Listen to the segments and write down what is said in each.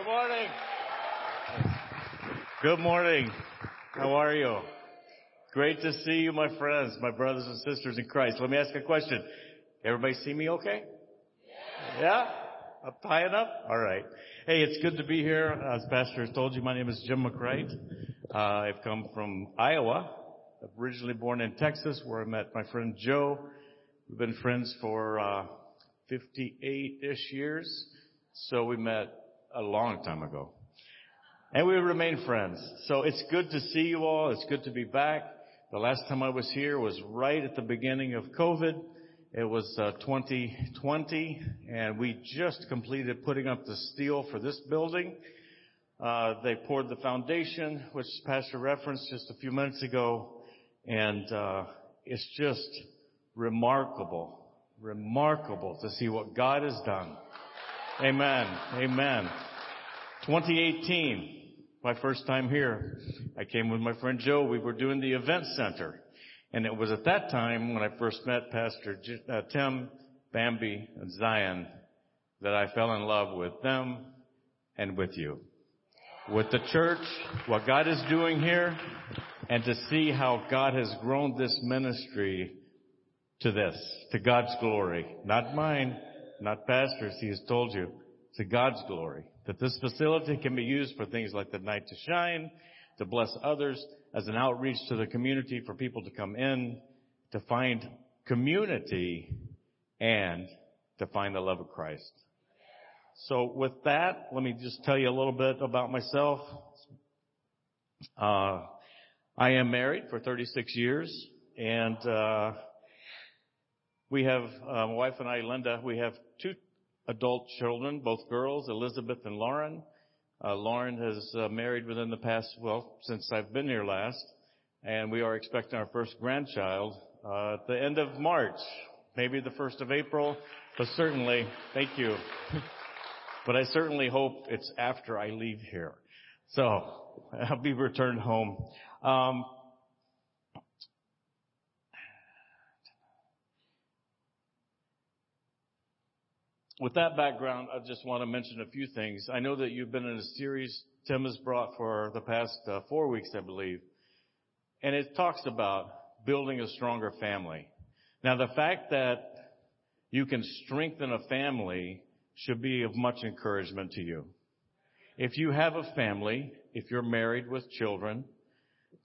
Good morning. Good morning. How are you? Great to see you, my friends, my brothers and sisters in Christ. Let me ask a question. Everybody see me okay? Yeah? Up high enough? All right. Hey, it's good to be here. As Pastor has told you, my name is Jim McCright. Uh, I've come from Iowa, originally born in Texas, where I met my friend Joe. We've been friends for uh, 58-ish years, so we met a long time ago. And we remain friends. So it's good to see you all. It's good to be back. The last time I was here was right at the beginning of COVID. It was uh, 2020, and we just completed putting up the steel for this building. Uh, they poured the foundation, which Pastor referenced just a few minutes ago, and uh, it's just remarkable, remarkable to see what God has done. Amen. Amen. 2018, my first time here. I came with my friend Joe. We were doing the event center. And it was at that time when I first met Pastor J- uh, Tim, Bambi, and Zion that I fell in love with them and with you. With the church, what God is doing here, and to see how God has grown this ministry to this, to God's glory. Not mine, not pastors, he has told you, to God's glory. That this facility can be used for things like the night to shine, to bless others, as an outreach to the community for people to come in, to find community, and to find the love of Christ. So with that, let me just tell you a little bit about myself. Uh, I am married for 36 years, and uh, we have uh, my wife and I, Linda. We have two adult children, both girls, Elizabeth and Lauren. Uh, Lauren has uh, married within the past, well, since I've been here last, and we are expecting our first grandchild uh, at the end of March, maybe the first of April, but certainly, thank you. but I certainly hope it's after I leave here. So I'll be returned home. Um, with that background, I just want to mention a few things. I know that you've been in a series Tim has brought for the past uh, four weeks, I believe, and it talks about building a stronger family. Now, the fact that you can strengthen a family should be of much encouragement to you. If you have a family, if you're married with children,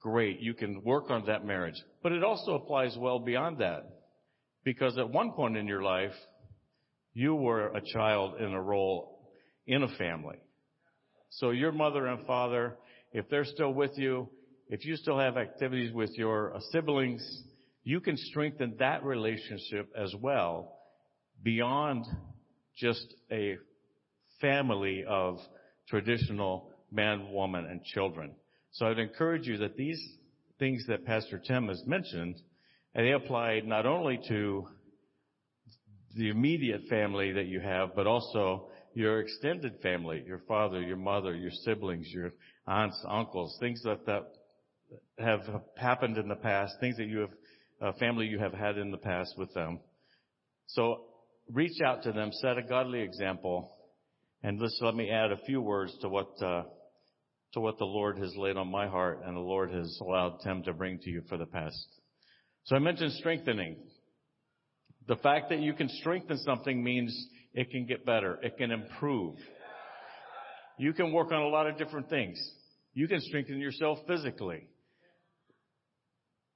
great, you can work on that marriage. But it also applies well beyond that. Because at one point in your life, you were a child in a role in a family. So your mother and father, if they're still with you, if you still have activities with your uh, siblings, you can strengthen that relationship as well beyond just a family of traditional man, woman, and children. So I'd encourage you that these things that Pastor Tim has mentioned, they apply not only to the immediate family that you have, but also your extended family, your father, your mother, your siblings, your aunts, uncles, things that, that have happened in the past, things that you have, uh, family you have had in the past with them. So reach out to them, set a godly example, and just let me add a few words to what, uh, to what the Lord has laid on my heart and the Lord has allowed Tim to bring to you for the past. So I mentioned strengthening. The fact that you can strengthen something means it can get better. It can improve. You can work on a lot of different things. You can strengthen yourself physically.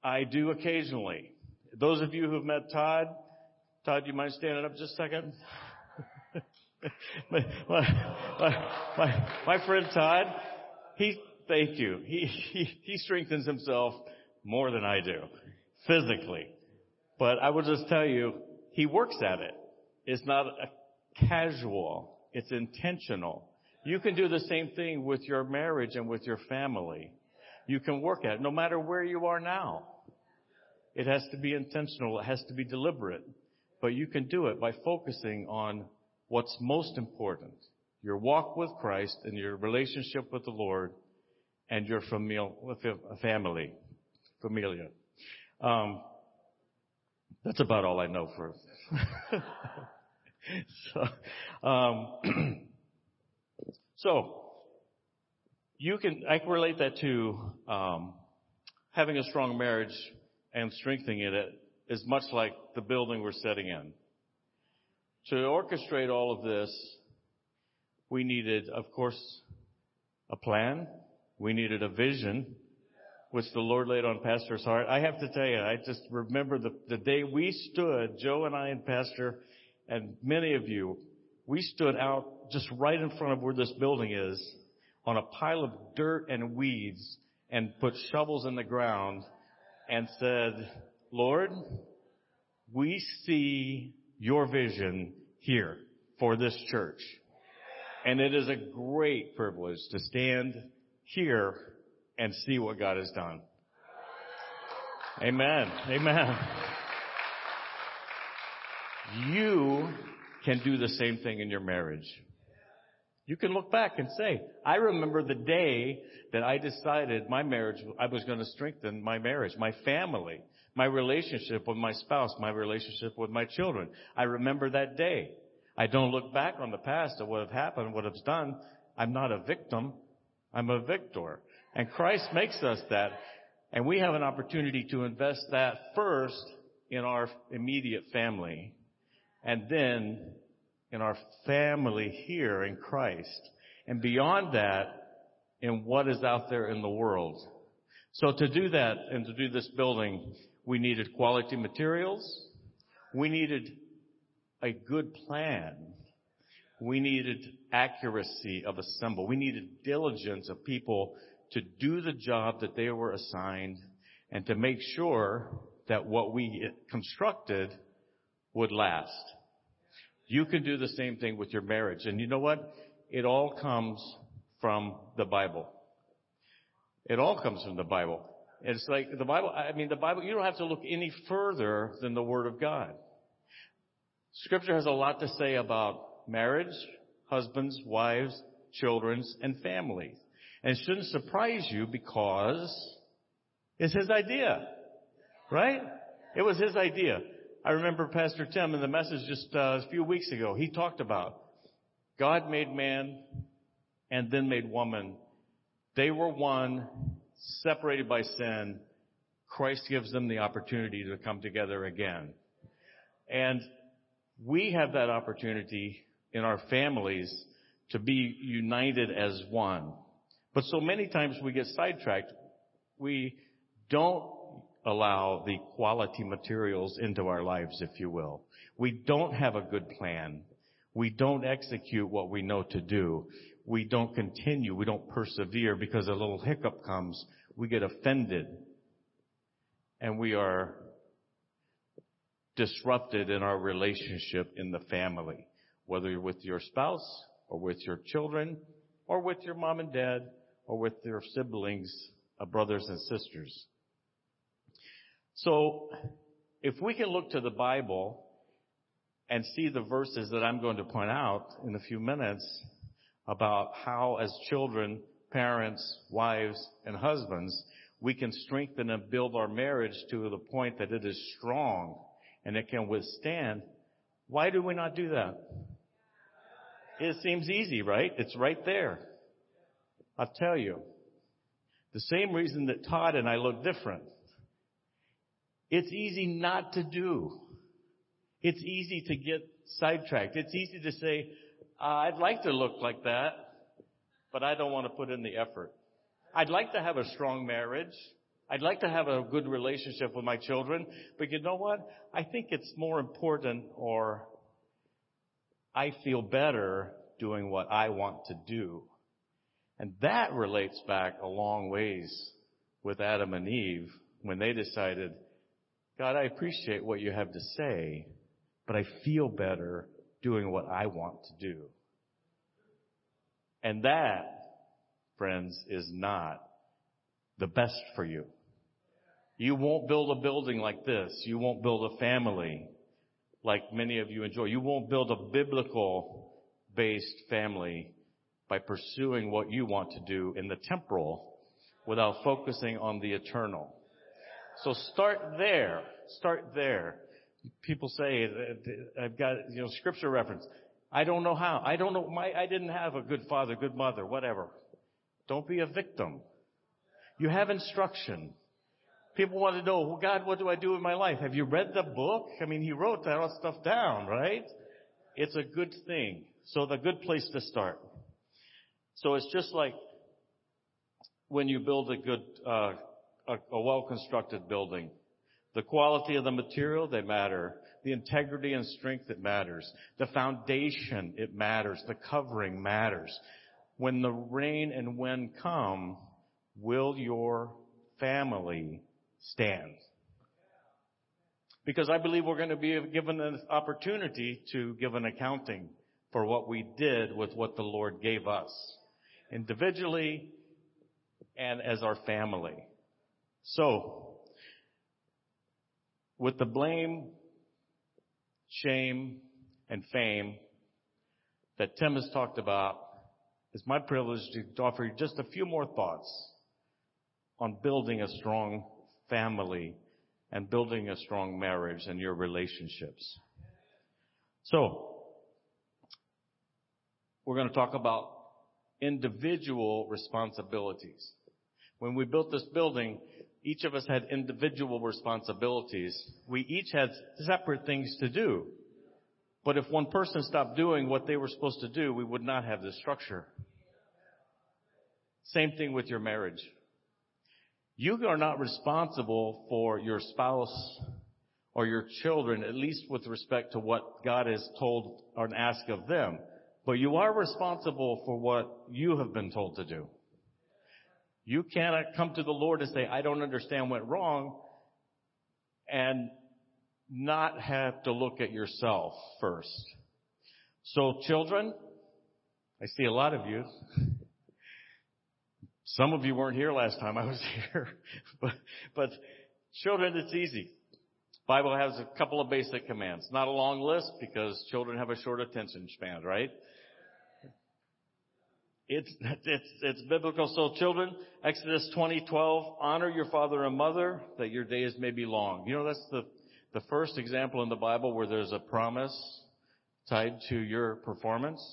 I do occasionally. Those of you who have met Todd, Todd, you mind standing up just a second? my, my, my, my, friend Todd, he, thank you. He, he, he strengthens himself more than I do, physically. But I will just tell you, he works at it. It's not a casual. It's intentional. You can do the same thing with your marriage and with your family. You can work at it no matter where you are now. It has to be intentional. It has to be deliberate. But you can do it by focusing on what's most important. Your walk with Christ and your relationship with the Lord and your family, familia. Um, that's about all I know for. so, um, So, you can, I can relate that to um, having a strong marriage and strengthening it is much like the building we're setting in. To orchestrate all of this, we needed, of course, a plan. We needed a vision, which the Lord laid on Pastor's heart. I have to tell you, I just remember the, the day we stood, Joe and I and Pastor, and many of you, we stood out just right in front of where this building is on a pile of dirt and weeds and put shovels in the ground and said, Lord, we see your vision here for this church. And it is a great privilege to stand here and see what God has done. Amen. Amen. You can do the same thing in your marriage. You can look back and say, I remember the day that I decided my marriage, I was going to strengthen my marriage, my family, my relationship with my spouse, my relationship with my children. I remember that day. I don't look back on the past of what have happened, what has done. I'm not a victim. I'm a victor. And Christ makes us that. And we have an opportunity to invest that first in our immediate family and then in our family here in Christ. And beyond that, in what is out there in the world. So to do that and to do this building, we needed quality materials. We needed a good plan. We needed accuracy of assemble. We needed diligence of people to do the job that they were assigned and to make sure that what we constructed would last. You can do the same thing with your marriage. And you know what? It all comes from the Bible. It all comes from the Bible. It's like the Bible, I mean, the Bible, you don't have to look any further than the Word of God. Scripture has a lot to say about marriage, husbands, wives, children's, and families. And shouldn't surprise you because it's his idea. Right? It was his idea. I remember Pastor Tim in the message just uh, a few weeks ago. He talked about God made man and then made woman. They were one, separated by sin. Christ gives them the opportunity to come together again. And we have that opportunity in our families to be united as one. But so many times we get sidetracked. We don't allow the quality materials into our lives, if you will. We don't have a good plan. We don't execute what we know to do. We don't continue. We don't persevere because a little hiccup comes. We get offended and we are disrupted in our relationship in the family, whether you're with your spouse or with your children or with your mom and dad or with their siblings, uh, brothers and sisters. So if we can look to the Bible and see the verses that I'm going to point out in a few minutes about how as children, parents, wives, and husbands, we can strengthen and build our marriage to the point that it is strong and it can withstand. Why do we not do that? It seems easy, right? It's right there. I'll tell you. The same reason that Todd and I look different. It's easy not to do. It's easy to get sidetracked. It's easy to say, I'd like to look like that, but I don't want to put in the effort. I'd like to have a strong marriage. I'd like to have a good relationship with my children, but you know what? I think it's more important or I feel better doing what I want to do. And that relates back a long ways with Adam and Eve when they decided, God, I appreciate what you have to say, but I feel better doing what I want to do. And that, friends, is not the best for you. You won't build a building like this. You won't build a family like many of you enjoy. You won't build a biblical based family by pursuing what you want to do in the temporal without focusing on the eternal. So start there. Start there. People say, uh, I've got, you know, scripture reference. I don't know how. I don't know. My, I didn't have a good father, good mother, whatever. Don't be a victim. You have instruction. People want to know, well, God, what do I do in my life? Have you read the book? I mean, he wrote that stuff down, right? It's a good thing. So the good place to start. So it's just like when you build a good, uh, a, a well-constructed building. The quality of the material, they matter. The integrity and strength, it matters. The foundation, it matters. The covering matters. When the rain and wind come, will your family stand? Because I believe we're going to be given an opportunity to give an accounting for what we did with what the Lord gave us. Individually and as our family. So, with the blame, shame, and fame that Tim has talked about, it's my privilege to offer you just a few more thoughts on building a strong family and building a strong marriage and your relationships. So, we're going to talk about individual responsibilities. When we built this building, each of us had individual responsibilities. We each had separate things to do. But if one person stopped doing what they were supposed to do, we would not have this structure. Same thing with your marriage. You are not responsible for your spouse or your children, at least with respect to what God has told or asked of them. But you are responsible for what you have been told to do. You cannot come to the Lord and say, I don't understand what wrong, and not have to look at yourself first. So children, I see a lot of you. Some of you weren't here last time I was here. but, but children, it's easy. Bible has a couple of basic commands. Not a long list because children have a short attention span, right? It's, it's, it's biblical. So children, Exodus 20, 12, honor your father and mother that your days may be long. You know, that's the, the first example in the Bible where there's a promise tied to your performance.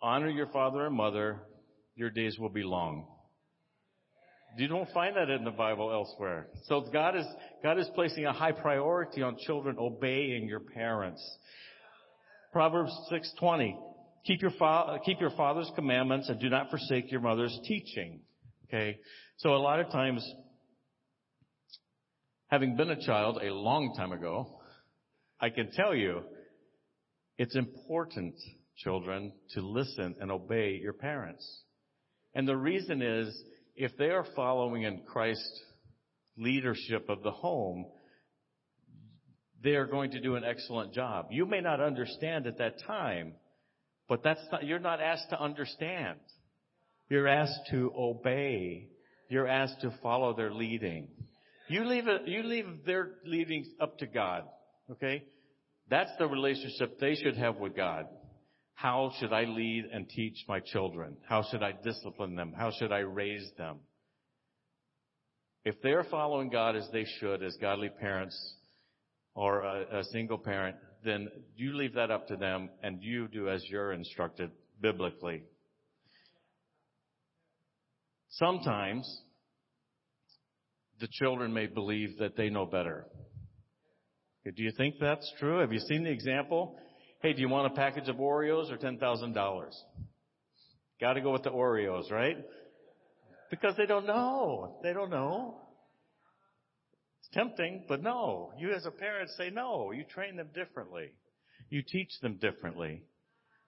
Honor your father and mother, your days will be long. You don't find that in the Bible elsewhere. So God is, God is placing a high priority on children obeying your parents. Proverbs 6:20 Keep your, fa- keep your father's commandments and do not forsake your mother's teaching. Okay? So a lot of times, having been a child a long time ago, I can tell you, it's important, children, to listen and obey your parents. And the reason is, if they are following in Christ's leadership of the home, they are going to do an excellent job. You may not understand at that time, but that's not, you're not asked to understand. You're asked to obey. You're asked to follow their leading. You leave you leave their leading up to God. Okay? That's the relationship they should have with God. How should I lead and teach my children? How should I discipline them? How should I raise them? If they're following God as they should, as godly parents or a, a single parent, then you leave that up to them and you do as you're instructed biblically. Sometimes the children may believe that they know better. Do you think that's true? Have you seen the example? Hey, do you want a package of Oreos or $10,000? Gotta go with the Oreos, right? Because they don't know. They don't know. Tempting, but no. You as a parent say no. You train them differently. You teach them differently.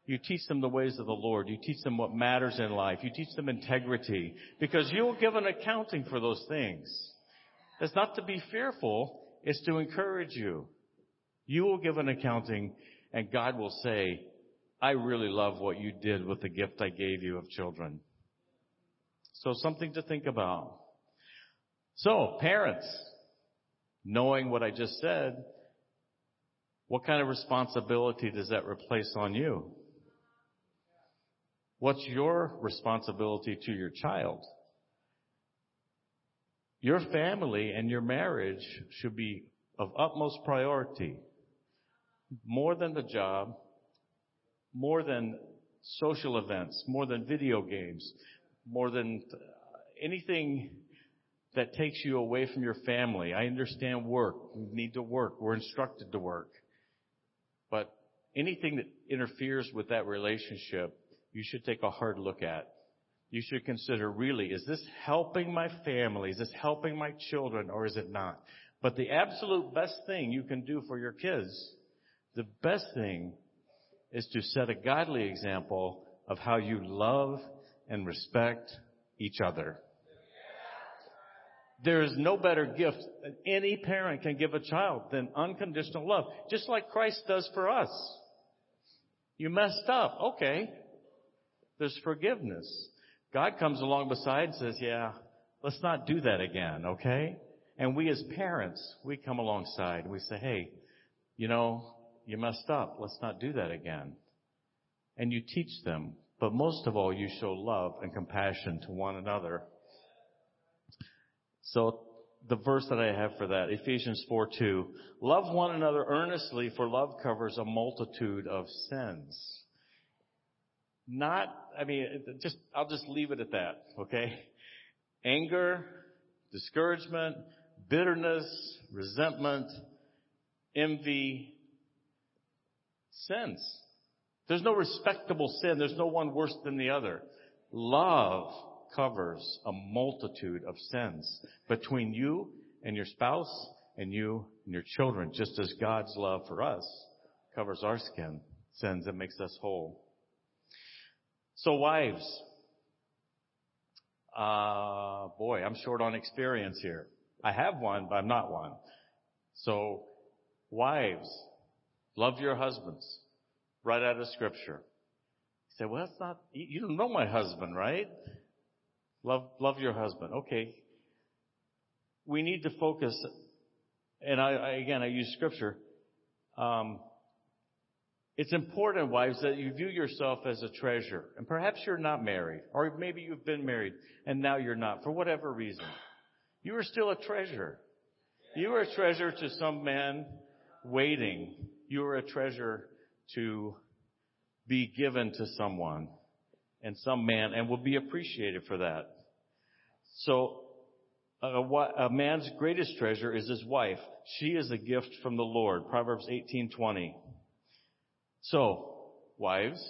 You teach them the ways of the Lord. You teach them what matters in life. You teach them integrity because you will give an accounting for those things. It's not to be fearful. It's to encourage you. You will give an accounting and God will say, I really love what you did with the gift I gave you of children. So something to think about. So parents, knowing what I just said, what kind of responsibility does that replace on you? What's your responsibility to your child? Your family and your marriage should be of utmost priority. more than the job, more than social events, more than video games, more than anything that takes you away from your family. I understand work. We need to work. We're instructed to work. But anything that interferes with that relationship, you should take a hard look at. You should consider really, is this helping my family? Is this helping my children or is it not? But the absolute best thing you can do for your kids, the best thing is to set a godly example of how you love and respect each other. There is no better gift that any parent can give a child than unconditional love, just like Christ does for us. You messed up. Okay. There's forgiveness. God comes along beside and says, yeah, let's not do that again, okay? And we as parents, we come alongside. And we say, hey, you know, you messed up. Let's not do that again. And you teach them. But most of all, you show love and compassion to one another. So the verse that I have for that, Ephesians 4 2. Love one another earnestly, for love covers a multitude of sins. Not, I mean, just, I'll just leave it at that, okay? Anger, discouragement, bitterness, resentment, envy, sins. There's no respectable sin. There's no one worse than the other. Love covers a multitude of sins between you and your spouse and you and your children, just as God's love for us covers our skin, sins and makes us whole. So wives, uh, boy, I'm short on experience here. I have one, but I'm not one. So wives, love your husbands, right out of scripture. You say, well, that's not, you don't know my husband, right? Love, love your husband. Okay. We need to focus, and I, I again, I use scripture. Um, it's important, wives, that you view yourself as a treasure. And perhaps you're not married, or maybe you've been married and now you're not, for whatever reason. You are still a treasure. You are a treasure to some man waiting. You are a treasure to be given to someone and some man and will be appreciated for that. So a, a man's greatest treasure is his wife. She is a gift from the Lord. Proverbs 18:20. So, wives,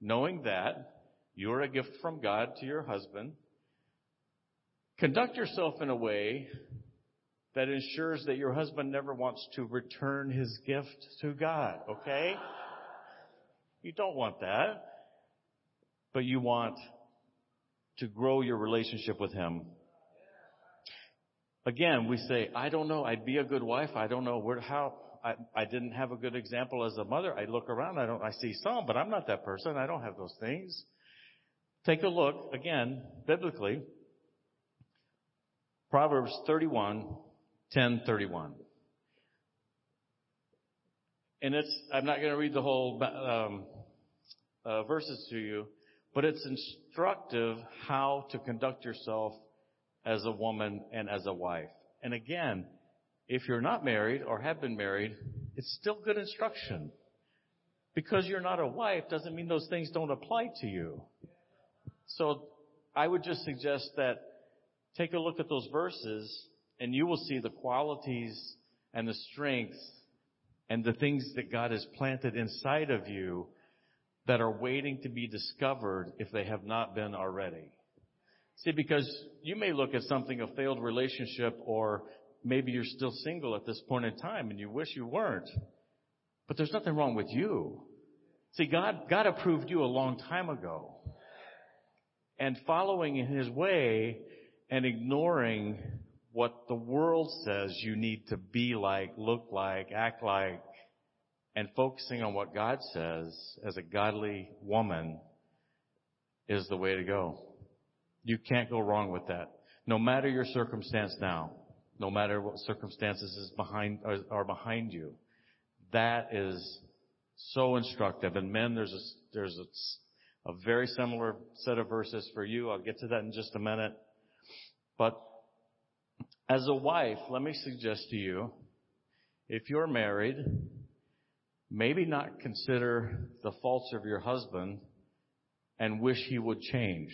knowing that you're a gift from God to your husband, conduct yourself in a way that ensures that your husband never wants to return his gift to God, okay? You don't want that. But you want to grow your relationship with him. Again, we say, I don't know, I'd be a good wife. I don't know where, how, I, I didn't have a good example as a mother. I look around, I don't, I see some, but I'm not that person. I don't have those things. Take a look, again, biblically. Proverbs 31, 10, 31. And it's, I'm not going to read the whole um, uh, verses to you, but it's instructive how to conduct yourself as a woman and as a wife. And again, if you're not married or have been married, it's still good instruction. Because you're not a wife doesn't mean those things don't apply to you. So I would just suggest that take a look at those verses and you will see the qualities and the strengths and the things that God has planted inside of you that are waiting to be discovered if they have not been already. See, because you may look at something, a failed relationship, or maybe you're still single at this point in time and you wish you weren't. But there's nothing wrong with you. See, God, God approved you a long time ago. And following in His way and ignoring what the world says you need to be like, look like, act like, and focusing on what God says as a godly woman is the way to go. You can't go wrong with that. No matter your circumstance now no matter what circumstances is behind, are behind you. That is so instructive. And men, there's a, there's a, a very similar set of verses for you. I'll get to that in just a minute. But as a wife, let me suggest to you, if you're married, maybe not consider the faults of your husband and wish he would change.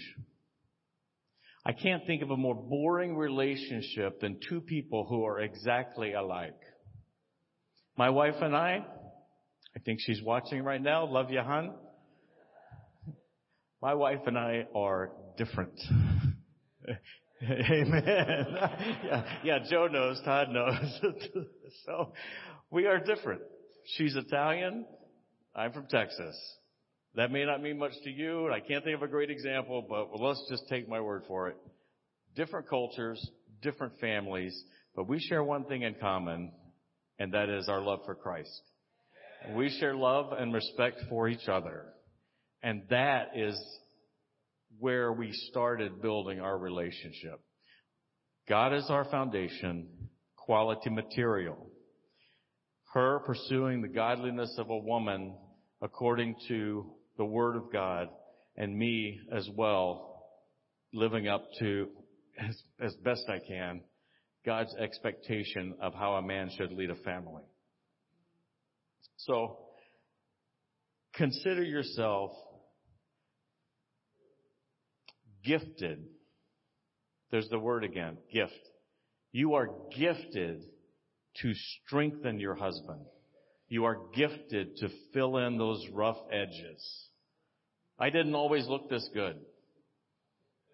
I can't think of a more boring relationship than two people who are exactly alike. My wife and I, I think she's watching right now. Love you, hon. My wife and I are different. Amen. yeah, yeah, Joe knows, Todd knows. so we are different. She's Italian. I'm from Texas. That may not mean much to you, and I can't think of a great example, but let's just take my word for it. Different cultures, different families, but we share one thing in common, and that is our love for Christ. We share love and respect for each other. And that is where we started building our relationship. God is our foundation, quality material. Her pursuing the godliness of a woman according to the Word of God, and me as well, living up to, as, as best I can, God's expectation of how a man should lead a family. So, consider yourself gifted. There's the word again, gift. You are gifted to strengthen your husband. You are gifted to fill in those rough edges. I didn't always look this good.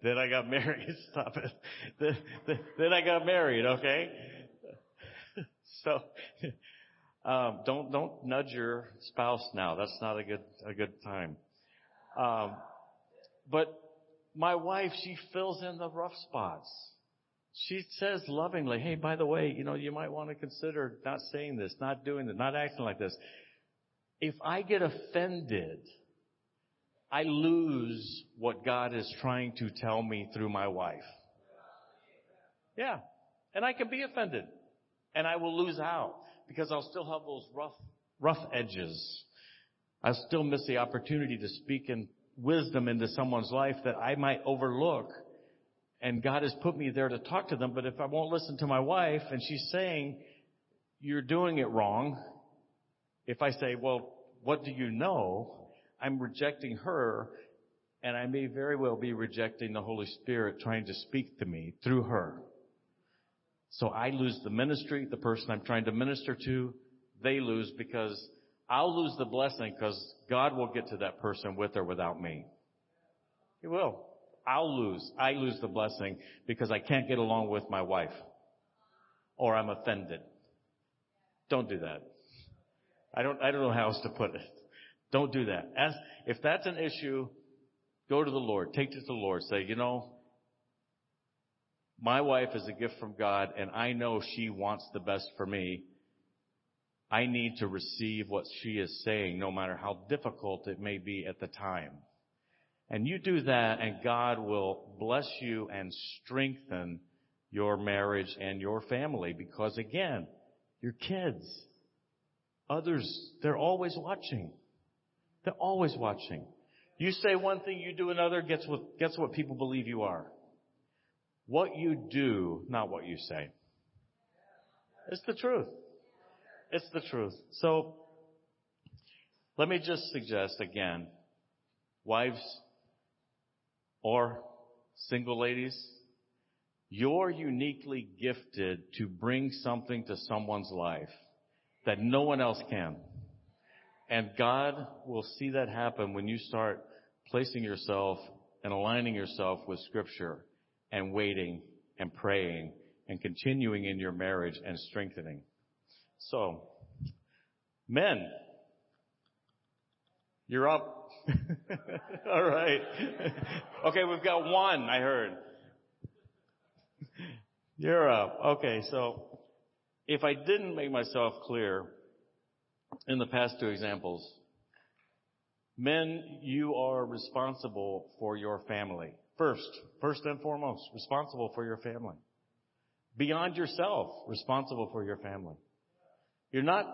Then I got married. Stop it. Then, I got married, okay? so, um, don't, don't nudge your spouse now. That's not a good, a good time. Um, but my wife, she fills in the rough spots. She says lovingly, hey, by the way, you know, you might want to consider not saying this, not doing this, not acting like this. If I get offended, I lose what God is trying to tell me through my wife. Yeah. And I can be offended. And I will lose out because I'll still have those rough, rough edges. I still miss the opportunity to speak in wisdom into someone's life that I might overlook. And God has put me there to talk to them. But if I won't listen to my wife and she's saying, you're doing it wrong. If I say, well, what do you know? I'm rejecting her and I may very well be rejecting the Holy Spirit trying to speak to me through her. So I lose the ministry, the person I'm trying to minister to, they lose because I'll lose the blessing because God will get to that person with or without me. He will. I'll lose. I lose the blessing because I can't get along with my wife. Or I'm offended. Don't do that. I don't, I don't know how else to put it. Don't do that. If that's an issue, go to the Lord. Take it to the Lord. Say, you know, my wife is a gift from God and I know she wants the best for me. I need to receive what she is saying, no matter how difficult it may be at the time. And you do that and God will bless you and strengthen your marriage and your family because again, your kids, others, they're always watching. They're always watching. You say one thing, you do another, guess what, guess what people believe you are? What you do, not what you say. It's the truth. It's the truth. So, let me just suggest again, wives or single ladies, you're uniquely gifted to bring something to someone's life that no one else can. And God will see that happen when you start placing yourself and aligning yourself with scripture and waiting and praying and continuing in your marriage and strengthening. So, men, you're up. All right. okay, we've got one, I heard. You're up. Okay, so if I didn't make myself clear in the past two examples, men, you are responsible for your family. First, first and foremost, responsible for your family. Beyond yourself, responsible for your family. You're not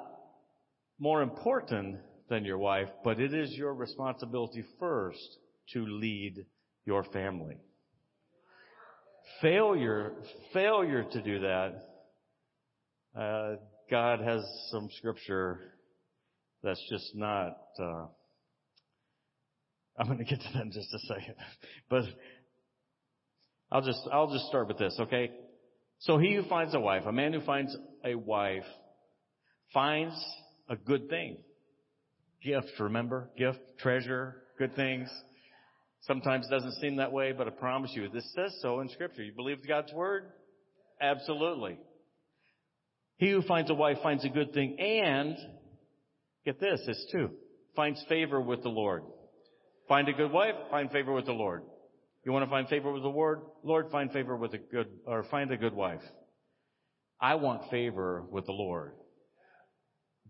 more important than your wife, but it is your responsibility first to lead your family. Failure, failure to do that, uh, God has some scripture that's just not, uh, I'm going to get to that in just a second. But I'll just, I'll just start with this, okay? So he who finds a wife, a man who finds a wife, finds a good thing. Gift, remember? Gift, treasure, good things. Sometimes doesn't seem that way, but I promise you, this says so in scripture. You believe God's word? Absolutely. He who finds a wife finds a good thing and, get this, it's two, finds favor with the Lord. Find a good wife, find favor with the Lord. You want to find favor with the Lord? Lord, find favor with a good, or find a good wife. I want favor with the Lord.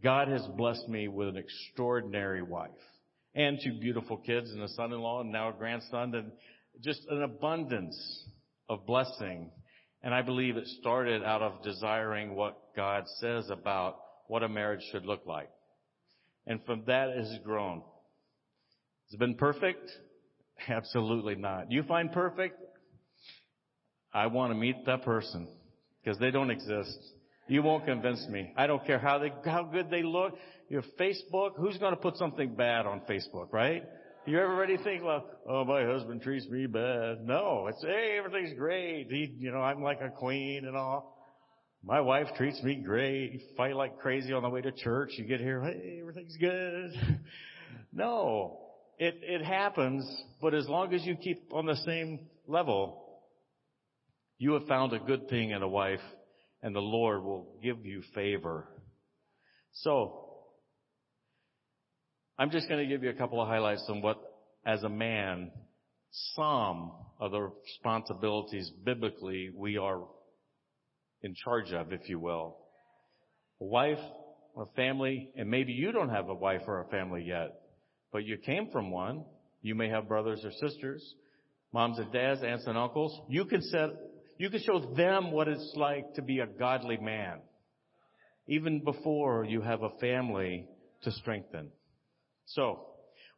God has blessed me with an extraordinary wife and two beautiful kids and a son-in-law and now a grandson and just an abundance of blessing. And I believe it started out of desiring what God says about what a marriage should look like. And from that it has grown. Has it been perfect? Absolutely not. You find perfect? I want to meet that person because they don't exist. You won't convince me. I don't care how they, how good they look. Your Facebook, who's going to put something bad on Facebook, right? You ever to think, well, oh, my husband treats me bad. No, it's, hey, everything's great. He, you know, I'm like a queen and all. My wife treats me great. You fight like crazy on the way to church. You get here, hey, everything's good. no, it, it happens, but as long as you keep on the same level, you have found a good thing in a wife and the Lord will give you favor. So, I'm just going to give you a couple of highlights on what, as a man, some of the responsibilities biblically we are in charge of, if you will. A wife, a family, and maybe you don't have a wife or a family yet, but you came from one. You may have brothers or sisters, moms and dads, aunts and uncles. You can set, you can show them what it's like to be a godly man. Even before you have a family to strengthen. So,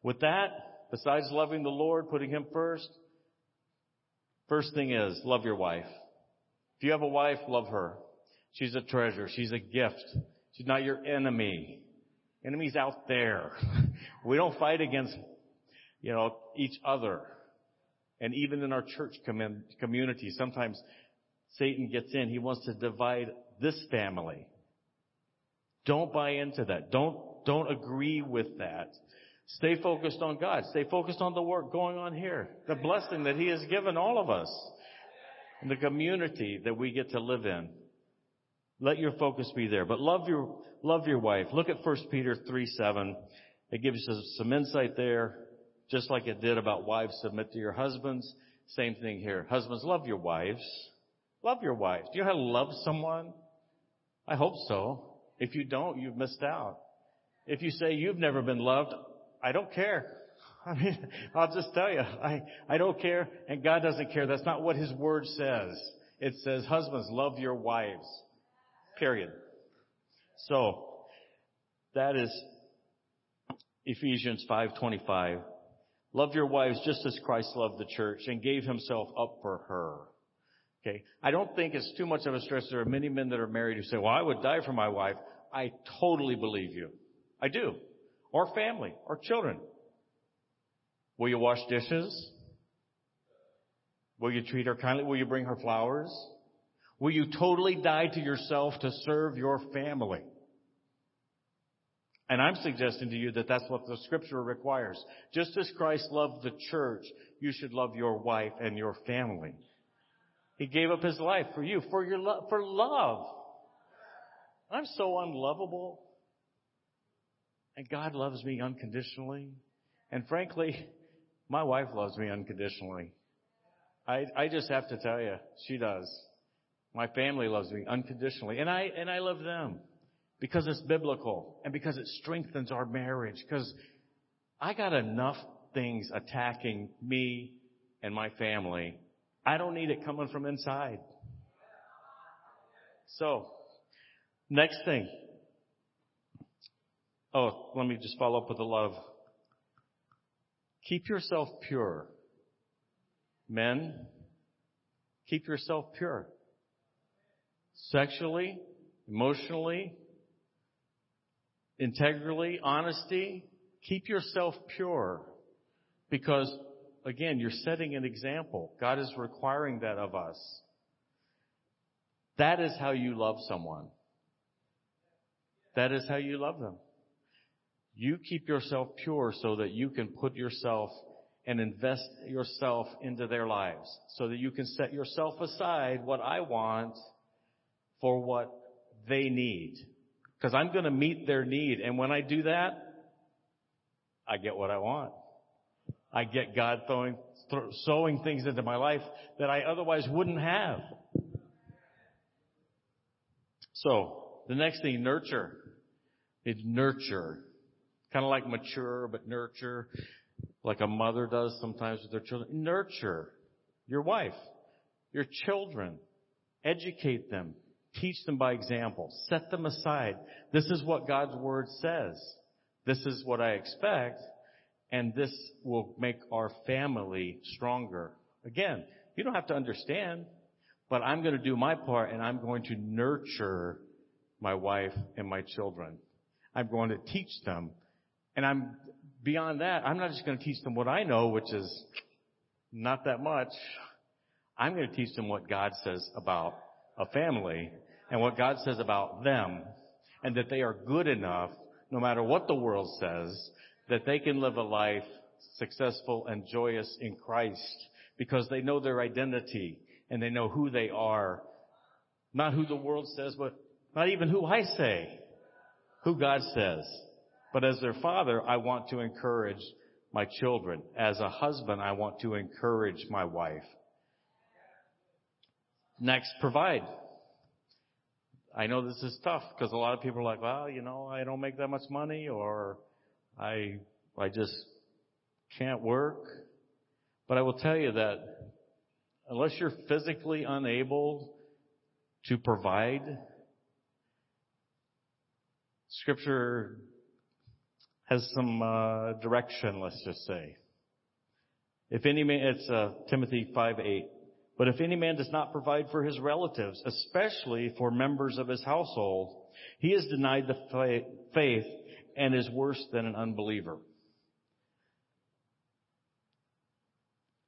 with that, besides loving the Lord, putting Him first, first thing is, love your wife. If you have a wife, love her. She's a treasure. She's a gift. She's not your enemy. Enemies out there. We don't fight against, you know, each other. And even in our church community, sometimes Satan gets in. He wants to divide this family. Don't buy into that. Don't, don't agree with that. Stay focused on God. Stay focused on the work going on here. The blessing that He has given all of us. And the community that we get to live in. Let your focus be there. But love your, love your wife. Look at 1 Peter 3 7. It gives us some insight there, just like it did about wives submit to your husbands. Same thing here. Husbands, love your wives. Love your wives. Do you know how to love someone? I hope so. If you don't, you've missed out. If you say you've never been loved, I don't care. I mean, I'll just tell you, I, I don't care and God doesn't care. That's not what His Word says. It says, husbands, love your wives. Period. So, that is Ephesians 5:25. Love your wives just as Christ loved the church and gave himself up for her. Okay. I don't think it's too much of a stress. There are many men that are married who say, well, I would die for my wife. I totally believe you. I do. Or family, or children. Will you wash dishes? Will you treat her kindly? Will you bring her flowers? Will you totally die to yourself to serve your family? And I'm suggesting to you that that's what the scripture requires. Just as Christ loved the church, you should love your wife and your family. He gave up his life for you, for your love, for love. I'm so unlovable. And God loves me unconditionally. And frankly, my wife loves me unconditionally. I, I just have to tell you, she does. My family loves me unconditionally. And I, and I love them because it's biblical and because it strengthens our marriage. Because I got enough things attacking me and my family. I don't need it coming from inside. So, next thing. Oh, let me just follow up with the love. Keep yourself pure. Men, keep yourself pure. Sexually, emotionally, integrity, honesty. Keep yourself pure. Because, again, you're setting an example. God is requiring that of us. That is how you love someone. That is how you love them. You keep yourself pure so that you can put yourself and invest yourself into their lives. So that you can set yourself aside what I want for what they need. Because I'm going to meet their need. And when I do that, I get what I want. I get God throwing, th- sowing things into my life that I otherwise wouldn't have. So, the next thing, nurture. It's nurture. Kind of like mature, but nurture. Like a mother does sometimes with their children. Nurture your wife, your children. Educate them. Teach them by example. Set them aside. This is what God's Word says. This is what I expect. And this will make our family stronger. Again, you don't have to understand, but I'm going to do my part and I'm going to nurture my wife and my children. I'm going to teach them. And I'm beyond that, I'm not just going to teach them what I know, which is not that much. I'm going to teach them what God says about a family and what God says about them and that they are good enough, no matter what the world says, that they can live a life successful and joyous in Christ because they know their identity and they know who they are. Not who the world says, but not even who I say. Who God says. But as their father, I want to encourage my children. As a husband, I want to encourage my wife. Next, provide. I know this is tough because a lot of people are like, well, you know, I don't make that much money or I, I just can't work. But I will tell you that unless you're physically unable to provide, scripture has some uh, direction, let's just say. If any man, it's uh, Timothy 5 8. But if any man does not provide for his relatives, especially for members of his household, he is denied the faith and is worse than an unbeliever.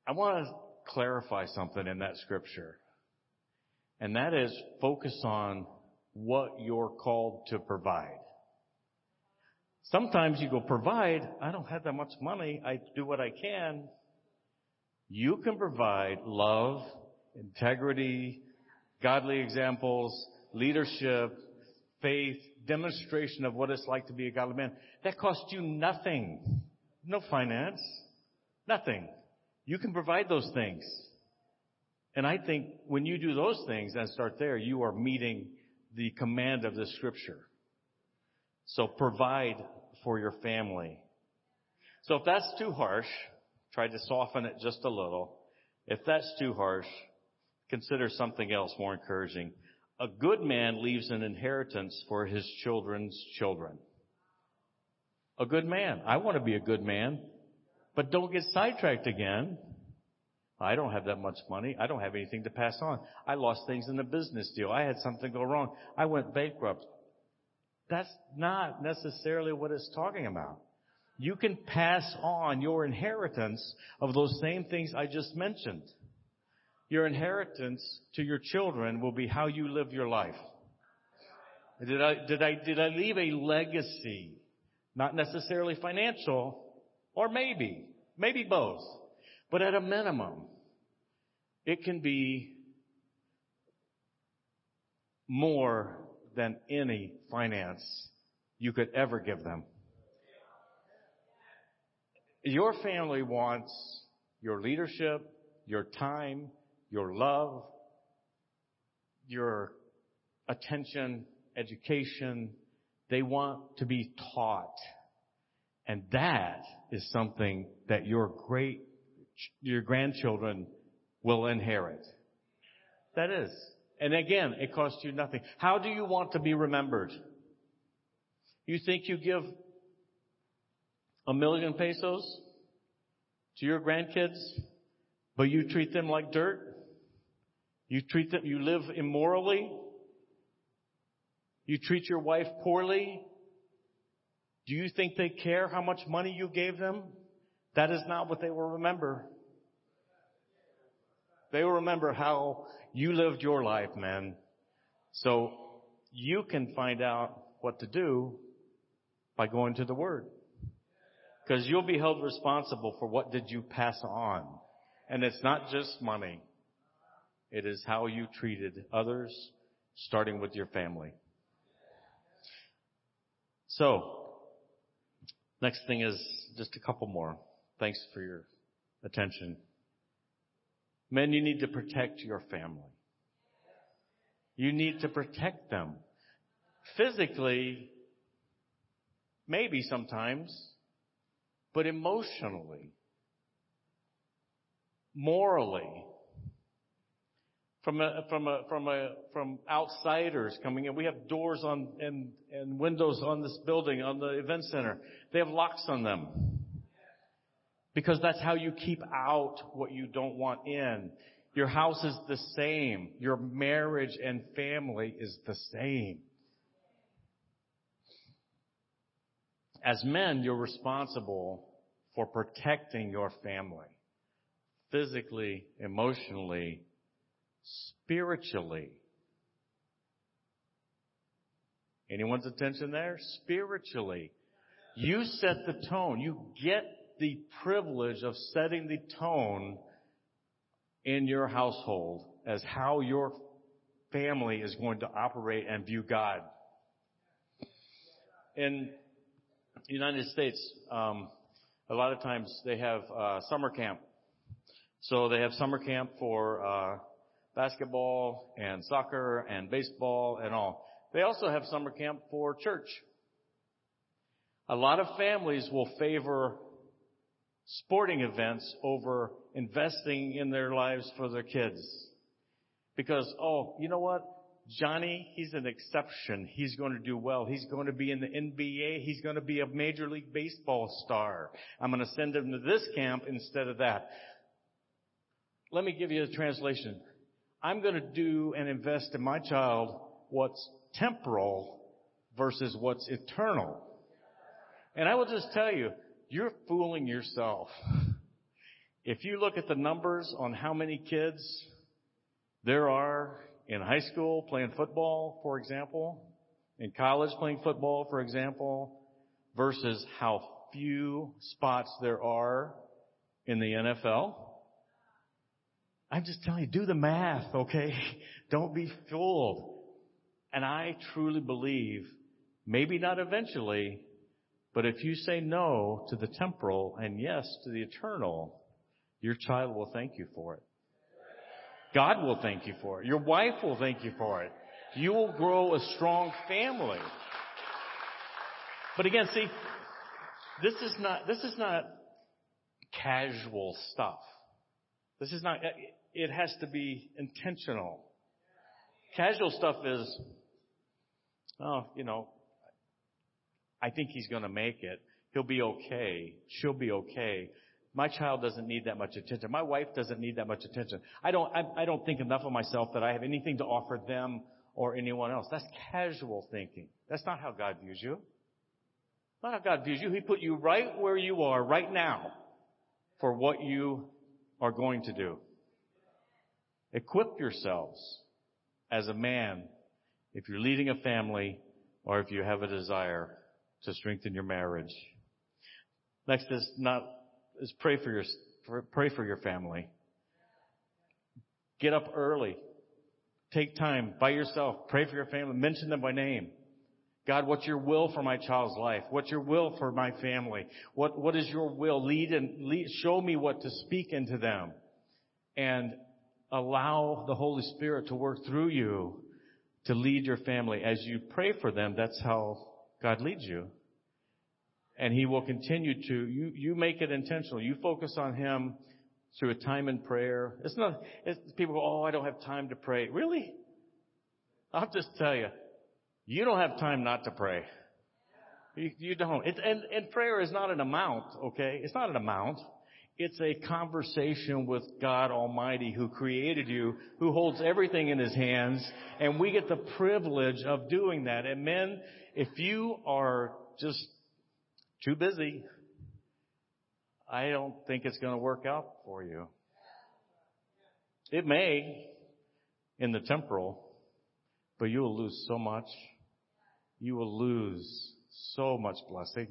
I want to clarify something in that scripture. And that is focus on what you're called to provide. Sometimes you go provide, I don't have that much money, I do what I can. You can provide love, integrity, godly examples, leadership, faith, demonstration of what it's like to be a godly man. That costs you nothing. No finance. Nothing. You can provide those things. And I think when you do those things and start there, you are meeting the command of the scripture. So provide for your family. So if that's too harsh, try to soften it just a little. If that's too harsh, consider something else more encouraging. A good man leaves an inheritance for his children's children. A good man. I want to be a good man, but don't get sidetracked again. I don't have that much money. I don't have anything to pass on. I lost things in a business deal. I had something go wrong. I went bankrupt. That's not necessarily what it's talking about. You can pass on your inheritance of those same things I just mentioned. Your inheritance to your children will be how you live your life. Did I, did I, did I leave a legacy? Not necessarily financial, or maybe, maybe both. But at a minimum, it can be more than any finance you could ever give them. Your family wants your leadership, your time, your love, your attention, education. They want to be taught. And that is something that your great, your grandchildren will inherit. That is. And again, it costs you nothing. How do you want to be remembered? You think you give a million pesos to your grandkids, but you treat them like dirt? You treat them, you live immorally? You treat your wife poorly? Do you think they care how much money you gave them? That is not what they will remember. They will remember how you lived your life, man. So you can find out what to do by going to the Word. Because you'll be held responsible for what did you pass on. And it's not just money. It is how you treated others, starting with your family. So, next thing is just a couple more. Thanks for your attention. Men, you need to protect your family. You need to protect them. Physically, maybe sometimes, but emotionally, morally, from a, from a, from a, from outsiders coming in. We have doors on and, and windows on this building, on the event center. They have locks on them. Because that's how you keep out what you don't want in. Your house is the same. Your marriage and family is the same. As men, you're responsible for protecting your family. Physically, emotionally, spiritually. Anyone's attention there? Spiritually. You set the tone. You get the privilege of setting the tone in your household as how your family is going to operate and view God. The United States, um, a lot of times they have uh, summer camp. So they have summer camp for uh, basketball and soccer and baseball and all. They also have summer camp for church. A lot of families will favor sporting events over investing in their lives for their kids. Because, oh, you know what? Johnny, he's an exception. He's going to do well. He's going to be in the NBA. He's going to be a Major League Baseball star. I'm going to send him to this camp instead of that. Let me give you a translation. I'm going to do and invest in my child what's temporal versus what's eternal. And I will just tell you, you're fooling yourself. If you look at the numbers on how many kids there are in high school playing football, for example, in college playing football, for example, versus how few spots there are in the NFL, I'm just telling you, do the math, okay? Don't be fooled. And I truly believe, maybe not eventually, but if you say no to the temporal and yes to the eternal, your child will thank you for it. God will thank you for it. Your wife will thank you for it. You will grow a strong family. But again, see, this is not, this is not casual stuff. This is not, it has to be intentional. Casual stuff is, oh, you know, I think he's going to make it. He'll be okay. She'll be okay. My child doesn't need that much attention. My wife doesn't need that much attention. I don't, I, I don't think enough of myself that I have anything to offer them or anyone else. That's casual thinking. That's not how God views you. Not how God views you. He put you right where you are right now for what you are going to do. Equip yourselves as a man if you're leading a family or if you have a desire to strengthen your marriage. Next is not is pray for your pray for your family. Get up early. Take time by yourself. Pray for your family. Mention them by name. God, what's your will for my child's life? What's your will for my family? What what is your will? Lead and lead, show me what to speak into them. And allow the Holy Spirit to work through you to lead your family. As you pray for them, that's how God leads you. And He will continue to, you, you make it intentional. You focus on Him through a time in prayer. It's not, it's, people go, oh, I don't have time to pray. Really? I'll just tell you, you don't have time not to pray. You, you don't. It, and, and prayer is not an amount, okay? It's not an amount. It's a conversation with God Almighty who created you, who holds everything in His hands, and we get the privilege of doing that. And men, if you are just too busy. I don't think it's going to work out for you. It may in the temporal, but you will lose so much. You will lose so much blessing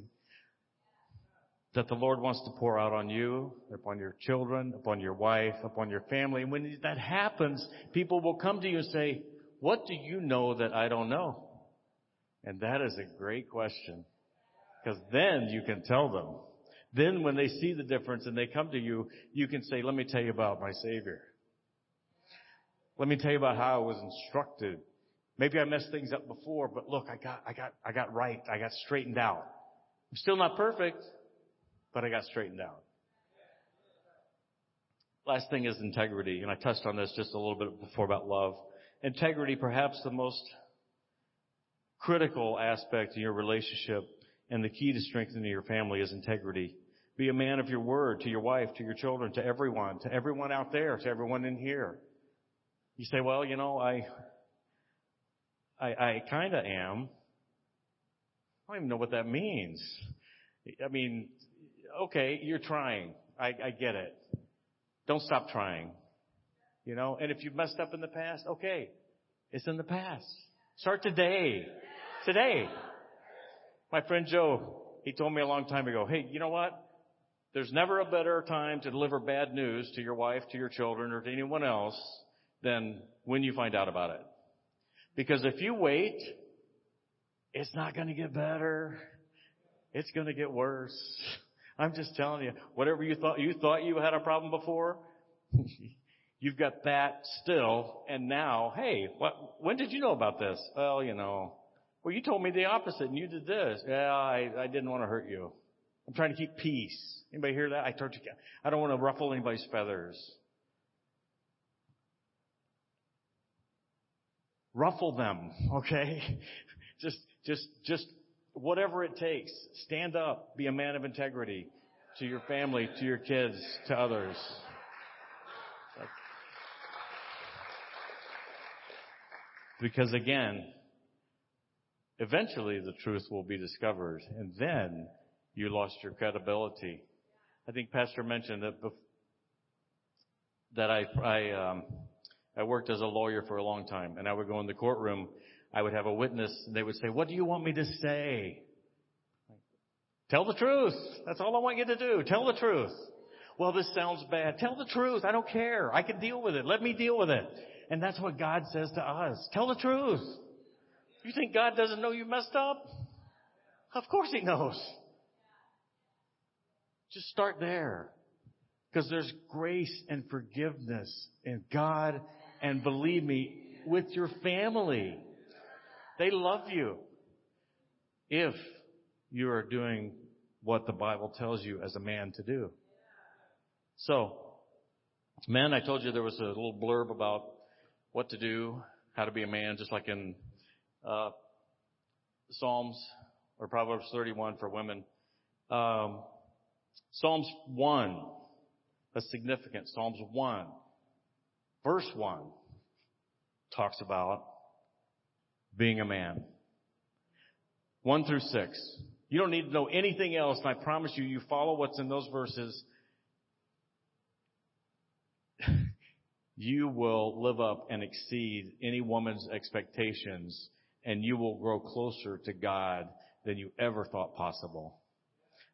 that the Lord wants to pour out on you, upon your children, upon your wife, upon your family. And when that happens, people will come to you and say, what do you know that I don't know? And that is a great question. Because then you can tell them. Then when they see the difference and they come to you, you can say, let me tell you about my Savior. Let me tell you about how I was instructed. Maybe I messed things up before, but look, I got, I got, I got right. I got straightened out. I'm still not perfect, but I got straightened out. Last thing is integrity, and I touched on this just a little bit before about love. Integrity, perhaps the most critical aspect in your relationship and the key to strengthening your family is integrity. Be a man of your word to your wife, to your children, to everyone, to everyone out there, to everyone in here. You say, well, you know, I, I, I kind of am. I don't even know what that means. I mean, okay, you're trying. I, I get it. Don't stop trying. You know, and if you've messed up in the past, okay, it's in the past. Start today. Today. My friend Joe, he told me a long time ago, hey, you know what? There's never a better time to deliver bad news to your wife, to your children, or to anyone else than when you find out about it. Because if you wait, it's not going to get better. It's going to get worse. I'm just telling you, whatever you thought, you thought you had a problem before, you've got that still, and now, hey, what, when did you know about this? Well, you know, well, you told me the opposite and you did this. Yeah, I, I didn't want to hurt you. I'm trying to keep peace. Anybody hear that? I you, I don't want to ruffle anybody's feathers. Ruffle them, okay? Just, just, just whatever it takes. Stand up. Be a man of integrity to your family, to your kids, to others. Because again, eventually the truth will be discovered and then you lost your credibility. I think Pastor mentioned that bef- that I I um, I worked as a lawyer for a long time, and I would go in the courtroom. I would have a witness, and they would say, "What do you want me to say?" Tell the truth. That's all I want you to do. Tell the truth. Well, this sounds bad. Tell the truth. I don't care. I can deal with it. Let me deal with it. And that's what God says to us. Tell the truth. You think God doesn't know you messed up? Of course He knows. Just start there. Because there's grace and forgiveness in God and believe me, with your family. They love you. If you are doing what the Bible tells you as a man to do. So, men, I told you there was a little blurb about what to do, how to be a man, just like in uh, Psalms or Proverbs 31 for women. Um, Psalms 1, that's significant. Psalms 1, verse 1, talks about being a man. 1 through 6. You don't need to know anything else, and I promise you, you follow what's in those verses, you will live up and exceed any woman's expectations, and you will grow closer to God than you ever thought possible.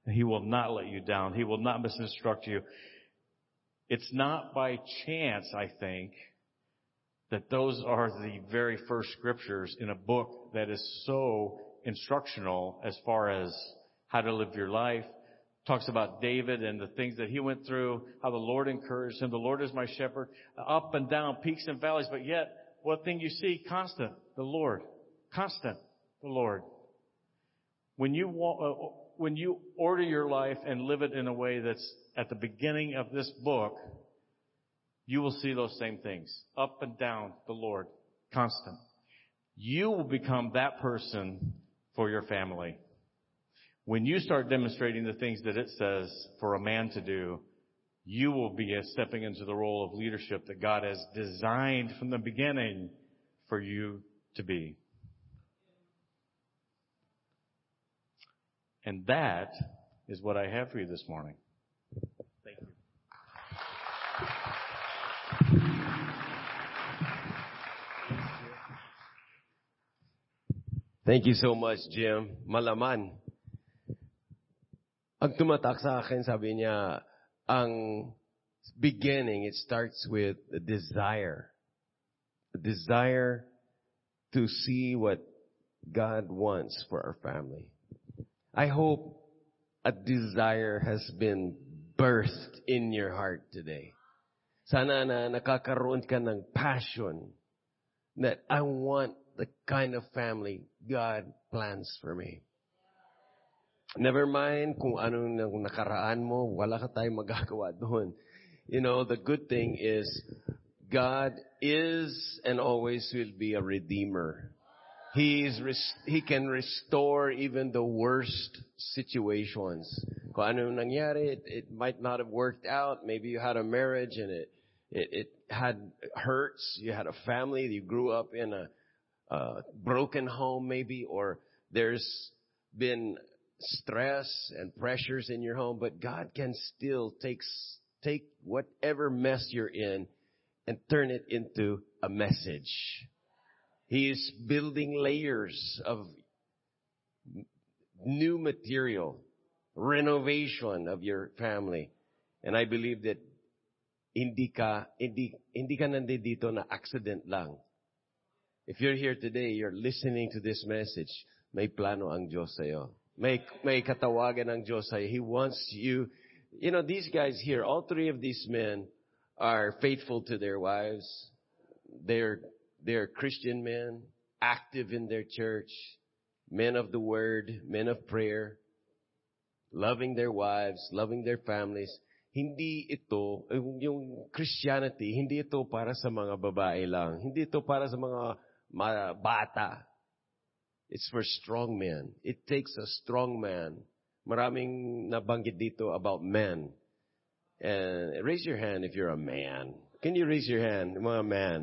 He will not let you down. He will not misinstruct you. It's not by chance, I think, that those are the very first scriptures in a book that is so instructional as far as how to live your life. Talks about David and the things that he went through, how the Lord encouraged him. The Lord is my shepherd, up and down, peaks and valleys, but yet, what thing you see? Constant. The Lord. Constant. The Lord. When you, uh, when you order your life and live it in a way that's at the beginning of this book, you will see those same things. Up and down, the Lord. Constant. You will become that person for your family. When you start demonstrating the things that it says for a man to do, you will be stepping into the role of leadership that God has designed from the beginning for you to be. And that is what I have for you this morning. Thank you. Thank you so much, Jim. Malaman. Ang tumatak sa akin, sabi niya, ang beginning, it starts with a desire. A desire to see what God wants for our family. I hope a desire has been birthed in your heart today. Sana na nakakaroon ka ng passion that I want the kind of family God plans for me. Never mind kung anong nakaraan mo, wala ka tayong magagawa doon. You know, the good thing is God is and always will be a redeemer. He he can restore even the worst situations. Kung ano nangyari, it, it might not have worked out. Maybe you had a marriage and it it, it had hurts. You had a family. You grew up in a, a broken home, maybe, or there's been stress and pressures in your home. But God can still take take whatever mess you're in and turn it into a message. He is building layers of new material, renovation of your family. And I believe that hindi ka, hindi, hindi ka nandito na accident lang. If you're here today, you're listening to this message, may plano ang Diyos sa'yo. May, may katawagan ang Diyos sa'yo. He wants you, you know, these guys here, all three of these men are faithful to their wives. They're they're Christian men, active in their church, men of the word, men of prayer, loving their wives, loving their families. Hindi ito, eh, yung Christianity, hindi ito para sa mga babae lang. Hindi ito para sa mga bata. It's for strong men. It takes a strong man. Maraming nabanggit dito about men. And raise your hand if you're a man. Can you raise your hand, mga man?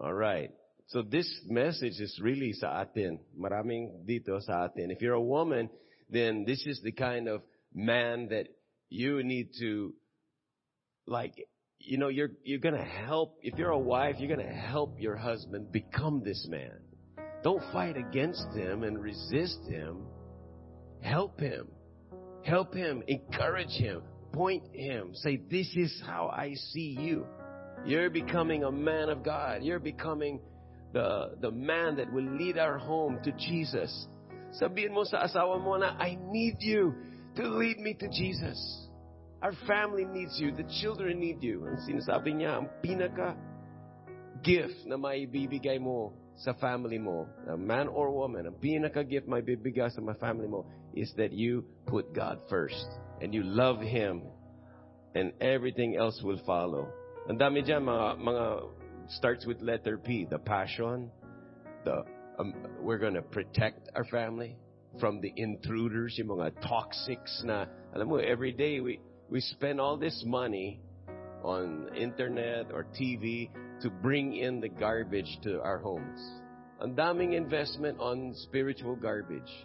All right. So this message is really sa atin. Maraming dito sa atin. If you're a woman, then this is the kind of man that you need to, like, you know, you're, you're gonna help, if you're a wife, you're gonna help your husband become this man. Don't fight against him and resist him. Help him. Help him. Encourage him. Point him. Say, this is how I see you. You're becoming a man of God. You're becoming the, the man that will lead our home to Jesus. Sabihin mo sa asawa mo na, I need you to lead me to Jesus. Our family needs you. The children need you. Ang sinasabi niya, ang pinaka gift na maibibigay mo sa family mo, a man or woman, ang pinaka gift maibibigay sa my family mo is that you put God first and you love Him and everything else will follow. Ang dami dyan, mga, mga starts with letter P, the passion, the um, we're to protect our family from the intruders, yung mga toxics na, alam mo, every day we, we spend all this money on internet or TV to bring in the garbage to our homes. Ang daming investment on spiritual garbage.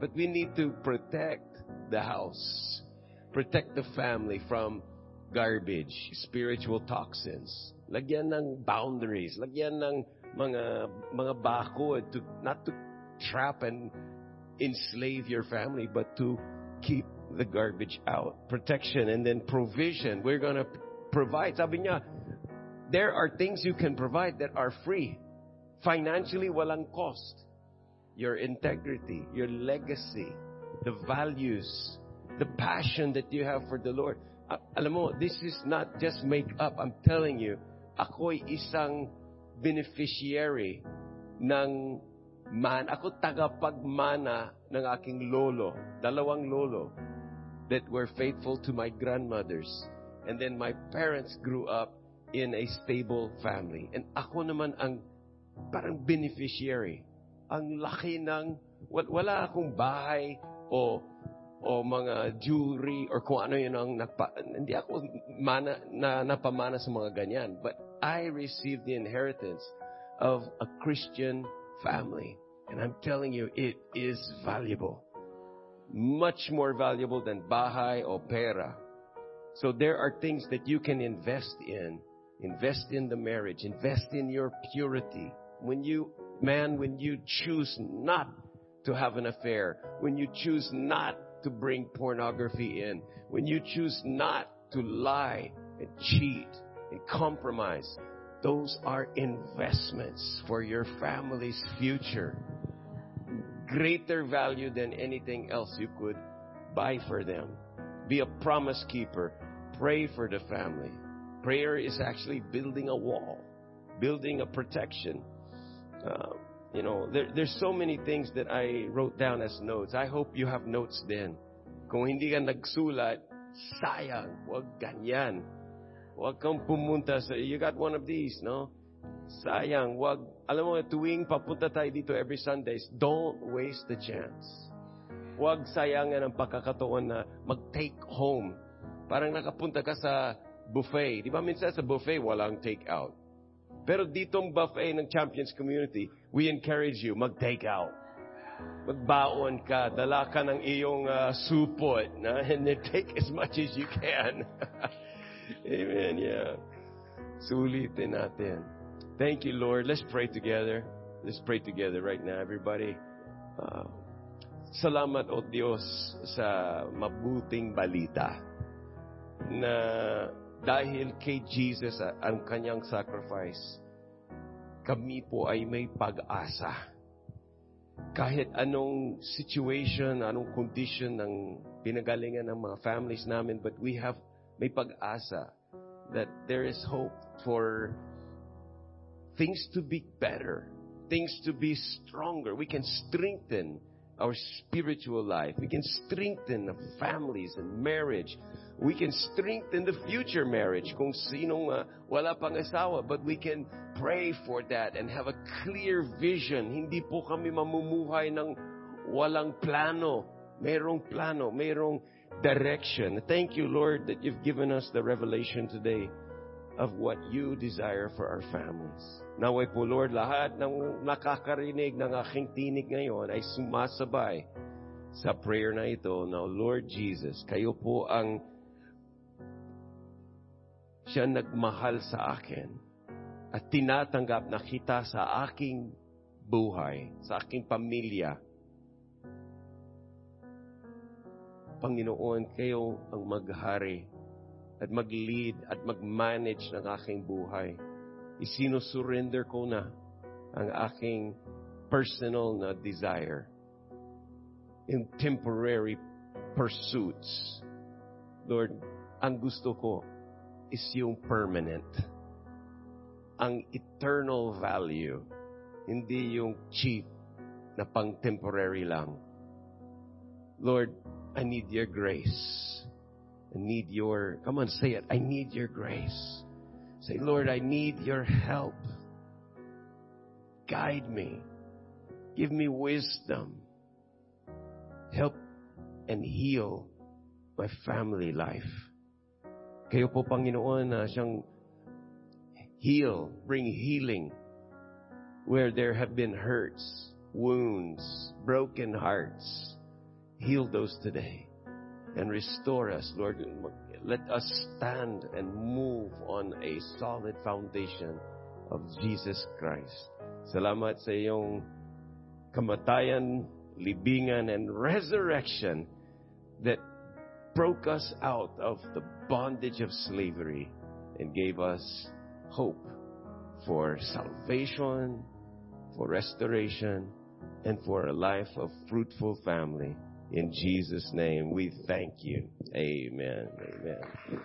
But we need to protect the house, protect the family from garbage, spiritual toxins. Lagyan ng boundaries, lagyan ng mga mga bakod to not to trap and enslave your family, but to keep the garbage out. Protection and then provision. We're going to provide. Sabi niya, there are things you can provide that are free. Financially, walang cost. Your integrity, your legacy, the values, the passion that you have for the Lord. Alam mo, this is not just make up. I'm telling you, ako'y isang beneficiary ng man. Ako tagapagmana ng aking lolo, dalawang lolo, that were faithful to my grandmothers. And then my parents grew up in a stable family. And ako naman ang parang beneficiary. Ang laki ng, wala akong bahay o o mga jewelry or kung ano yun ang nagpa, hindi ako mana, na napamana sa mga ganyan. But I received the inheritance of a Christian family. And I'm telling you, it is valuable. much more valuable than bahay or pera. So there are things that you can invest in. Invest in the marriage. Invest in your purity. When you, man, when you choose not to have an affair, when you choose not to bring pornography in, when you choose not to lie and cheat and compromise, those are investments for your family's future. Greater value than anything else you could buy for them. Be a promise keeper. Pray for the family. Prayer is actually building a wall, building a protection. Uh, you know, there, there's so many things that I wrote down as notes. I hope you have notes then. Kung hindi ka nagsulat, sayang, wag ganyan. Wag kang pumunta sa, you got one of these, no? Sayang, wag, alam mo, tuwing papunta tayo dito every Sundays, don't waste the chance. Wag sayangan ang pagkakataon na mag-take home. Parang nakapunta ka sa buffet. Di ba minsan sa buffet, walang take out. Pero ditong buffet ng Champions Community, we encourage you, mag-take. Magbaon ka, dala ka ng iyong uh, supot, na, and then take as much as you can. Amen, yeah. Sulitin natin. Thank you, Lord. Let's pray together. Let's pray together right now, everybody. Uh, salamat, O Diyos, sa mabuting balita na dahil kay Jesus at ang kanyang sacrifice, kami po ay may pag-asa. Kahit anong situation, anong condition ng pinagalingan ng mga families namin, but we have may pag-asa that there is hope for things to be better, things to be stronger. We can strengthen our spiritual life. We can strengthen the families and marriage. We can strengthen the future marriage kung sinong uh, wala pang asawa. But we can pray for that and have a clear vision. Hindi po kami mamumuhay ng walang plano. Merong plano, merong direction. Thank you, Lord, that you've given us the revelation today of what you desire for our families. Naway po, Lord, lahat ng nakakarinig ng aking tinig ngayon ay sumasabay sa prayer na ito. Now, Lord Jesus, kayo po ang siya nagmahal sa akin at tinatanggap na kita sa aking buhay, sa aking pamilya. Panginoon, kayo ang maghari at mag-lead at mag-manage ng aking buhay. Isinusurrender ko na ang aking personal na desire in temporary pursuits. Lord, ang gusto ko is yung permanent. Ang eternal value. Hindi yung cheap na pang temporary lang. Lord, I need your grace. I need your, come on, say it. I need your grace. Say, Lord, I need your help. Guide me. Give me wisdom. Help and heal my family life. Kayo po, Panginoon, na siyang heal, bring healing where there have been hurts, wounds, broken hearts. Heal those today and restore us, Lord. Let us stand and move on a solid foundation of Jesus Christ. Salamat sa iyong kamatayan, libingan, and resurrection that broke us out of the bondage of slavery and gave us hope for salvation, for restoration, and for a life of fruitful family. In Jesus' name, we thank you. Amen. Amen.